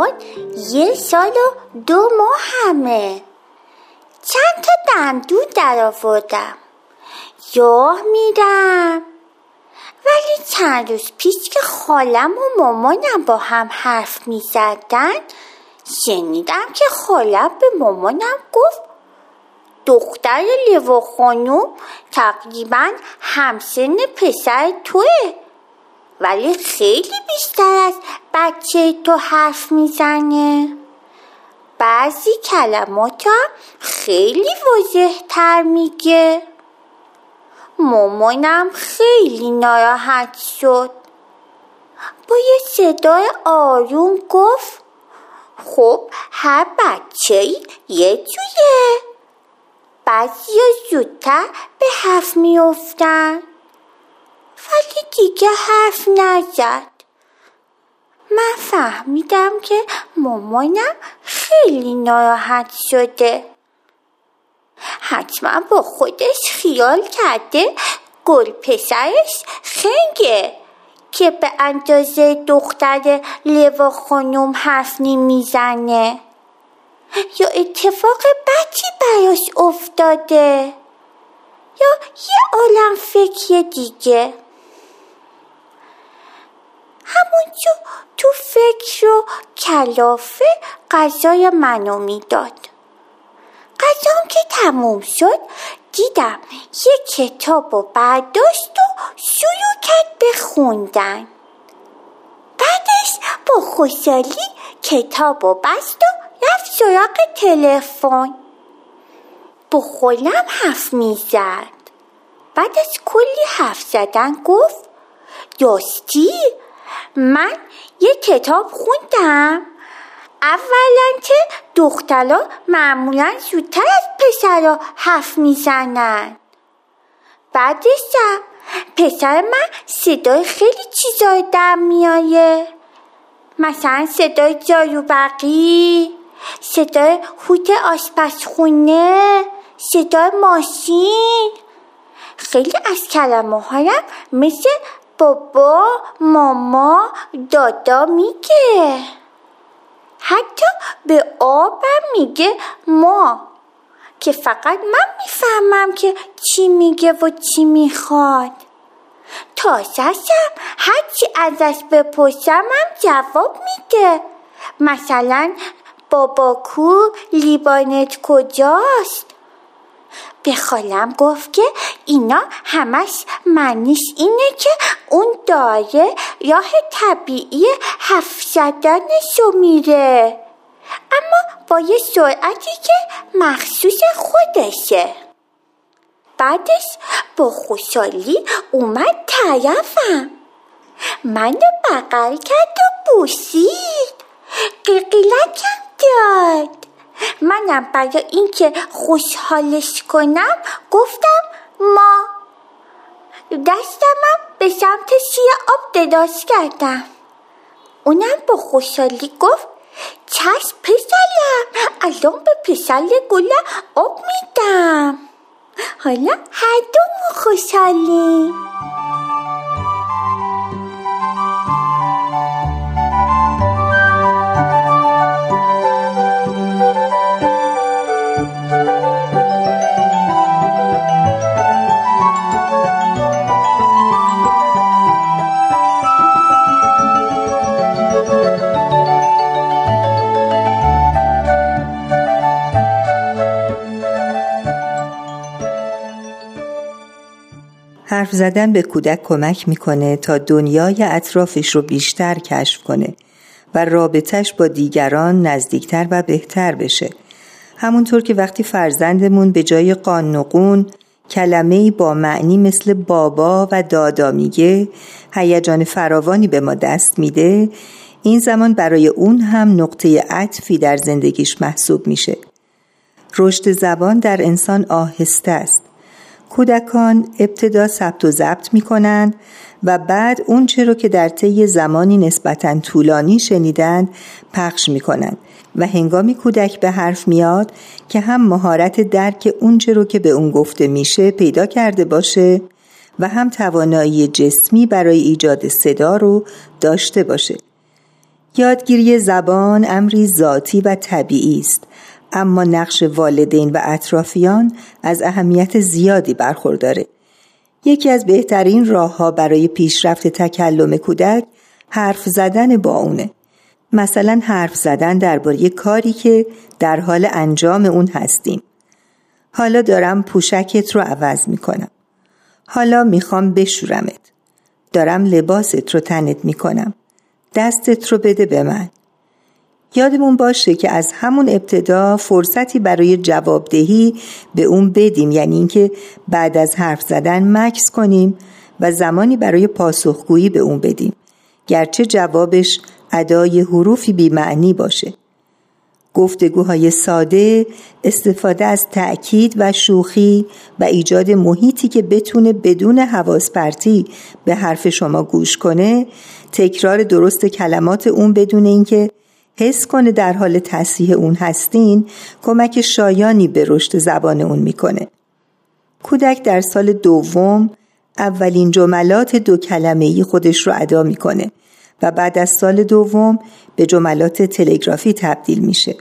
الان یه سال و دو ماه همه. چند تا دندون در آوردم؟ یاه میرم ولی چند روز پیش که خالم و مامانم با هم حرف می‌زدن شنیدم که خالم به مامانم گفت دختر لیوا خانوم تقریبا همسن پسر توه. ولی خیلی بیشتر از بچه تو حرف می‌زنه. بعضی کلمات خیلی واضح تر میگه. مامانم خیلی ناراحت شد. با یه صدای آروم گفت خب هر بچه یه جویه. بعضی زودتر به حرف میافتن. ولی دیگه حرف نزد. من فهمیدم که مامانم خیلی ناراحت شده. حتما با خودش خیال کرده گل پسرش خنگه که به اندازه دختر لوا خانوم حرف نمی‌زنه. یا اتفاق بدی براش افتاده. یا یه عالم فکر دیگه. همونجا تو فکر و کلافه غذای منو می‌داد. غذام که تموم شد دیدم یه کتاب و برداشت و شروع کرد بخوندن بعدش با خوشحالی کتاب و بست و رفت سراغ تلفن. با خولم حرف می‌زد. بعد از کلی حرف زدن گفت دوستی من یه کتاب خوندم. اولا که دخترها معمولا زودتر از پسرها حرف می‌زنن. بعدشم پسر من صدای خیلی چیزای در میایه مثلا صدای جاروبقی صدای هوت آشپزخونه صدای ماشین. خیلی از کلمه هایم مثل بابا ماما دادا میگه. حتی به آبم میگه ما که فقط من می‌فهمم که چی میگه و چی می‌خواد. تازهشم هرچی ازش بپرسمم جواب میده. مثلا بابا کو لیبانت کجاست؟ به خالم گفت که اینا همش معنیش اینه که اون داره راه طبیعی زدنشو میره. اما با یه سرعتی که مخصوص خودشه. بعدش با خوشحالی اومد طرفم. منو بغل کرد و بوسید قیقیلکم داد. منم برای اینکه خوشحالش کنم گفتم ما دستمم به سمت شیه آب دراز کردم. اونم با خوشحالی گفت چشم پسرم الان به پسر گله آب میدم. حالا هر دومون خوشحالیم. حرف زدن به کودک کمک می‌کنه تا دنیای اطرافش رو بیشتر کشف کنه و رابطش با دیگران نزدیکتر و بهتر بشه. همونطور که وقتی فرزندمون به جای قانقون کلمه با معنی مثل بابا و دادا میگه هیجان فراوانی به ما دست میده این زمان برای اون هم نقطه عطفی در زندگیش محسوب میشه. رشد زبان در انسان آهسته است. کودکان ابتدا ثبت و ضبط می کنند و بعد اونچه رو که در طی زمانی نسبتا طولانی شنیدند پخش می کنند و هنگامی کودک به حرف میاد که هم مهارت درک اونچه رو که به اون گفته میشه پیدا کرده باشه و هم توانایی جسمی برای ایجاد صدا رو داشته باشه. یادگیری زبان امری ذاتی و طبیعی است. اما نقش والدین و اطرافیان از اهمیت زیادی برخورداره. یکی از بهترین راه ها برای پیشرفت تکلم کودک حرف زدن با اونه. مثلا حرف زدن درباره کاری که در حال انجام اون هستیم. حالا دارم پوشکت رو عوض می‌کنم. حالا می‌خوام بشورمت. دارم لباست رو تنت می‌کنم. دستت رو بده به من. یادمون باشه که از همون ابتدا فرصتی برای جوابدهی به اون بدیم. یعنی اینکه بعد از حرف زدن مکس کنیم و زمانی برای پاسخگویی به اون بدیم. گرچه جوابش ادای حروفی بیمعنی باشه. گفتگوهای ساده استفاده از تأکید و شوخی و ایجاد محیطی که بتونه بدون حواس پرتی به حرف شما گوش کنه تکرار درست کلمات اون بدون اینکه حس کنه در حال تصحیح اون هستین کمک شایانی به رشد زبان اون می‌کنه. کودک در سال دوم اولین جملات دو کلمه ای خودش رو ادا می‌کنه و بعد از سال دوم به جملات تلگرافی تبدیل میشه.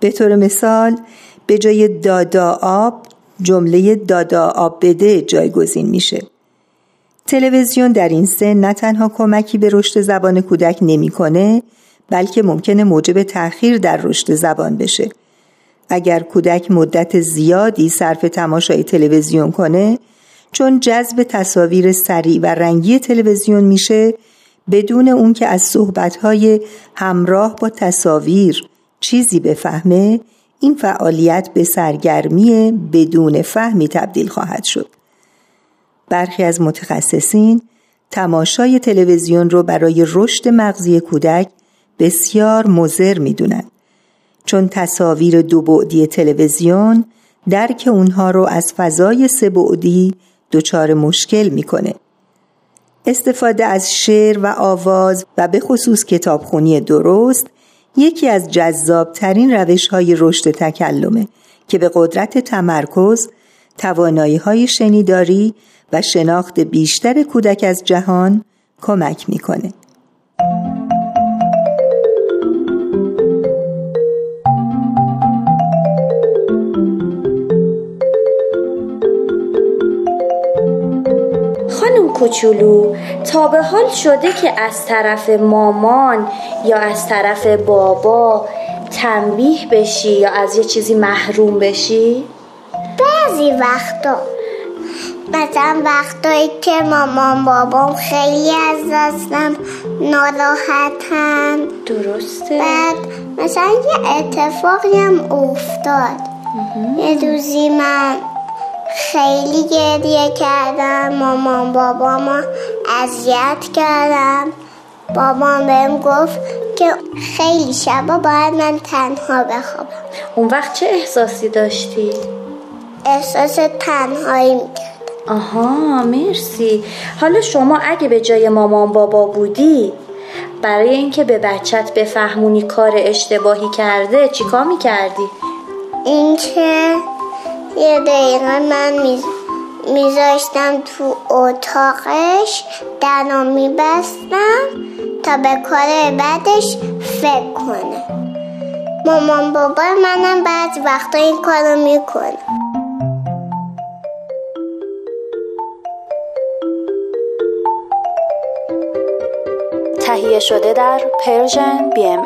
به طور مثال به جای دادا آب جمله دادا آب بده جایگزین میشه. تلویزیون در این سن نه تنها کمکی به رشد زبان کودک نمی‌کنه بلکه ممکنه موجب تأخیر در رشد زبان بشه. اگر کودک مدت زیادی صرف تماشای تلویزیون کنه چون جذب تصاویر سریع و رنگی تلویزیون میشه بدون اون که از صحبتهای همراه با تصاویر چیزی بفهمه این فعالیت به سرگرمی بدون فهمی تبدیل خواهد شد. برخی از متخصصین تماشای تلویزیون رو برای رشد مغزی کودک بسیار مزر می‌دونند چون تصاویر دو بعدی تلویزیون درک اونها رو از فضای سه بعدی دچار مشکل می‌کنه استفاده از شعر و آواز و به خصوص کتابخونی درست یکی از جذابترین روش های رشد تکلمه که به قدرت تمرکز، توانایی های شنیداری و شناخت بیشتر کودک از جهان کمک می‌کنه. کوچولو. تا به حال شده که از طرف مامان یا از طرف بابا تنبیه بشی یا از یه چیزی محروم بشی؟ بعضی وقتا. مثلا وقتایی که مامان بابام خیلی از دستم ناراحتن. درسته. بعد مثلا یه اتفاقی هم افتاد. یه روزی من خیلی گریه کردم. مامان بابامو اذیت کردم. بابام بهم گفت که خیلی شبا باید من تنها بخوابم. اون وقت چه احساسی داشتی؟ احساس تنهایی می‌کردم. آها مرسی. حالا شما اگه به جای مامان بابا بودی برای اینکه به بچت بفهمونی کار اشتباهی کرده چیکار می‌کردی؟ اینکه یه دقیقه من میذاشتم تو اتاقش درو میبستم تا به کار بعدش فکر کنه. مامان بابا منم بعد وقتا این کارو می‌کنه تهیه شده در پرژن بی ام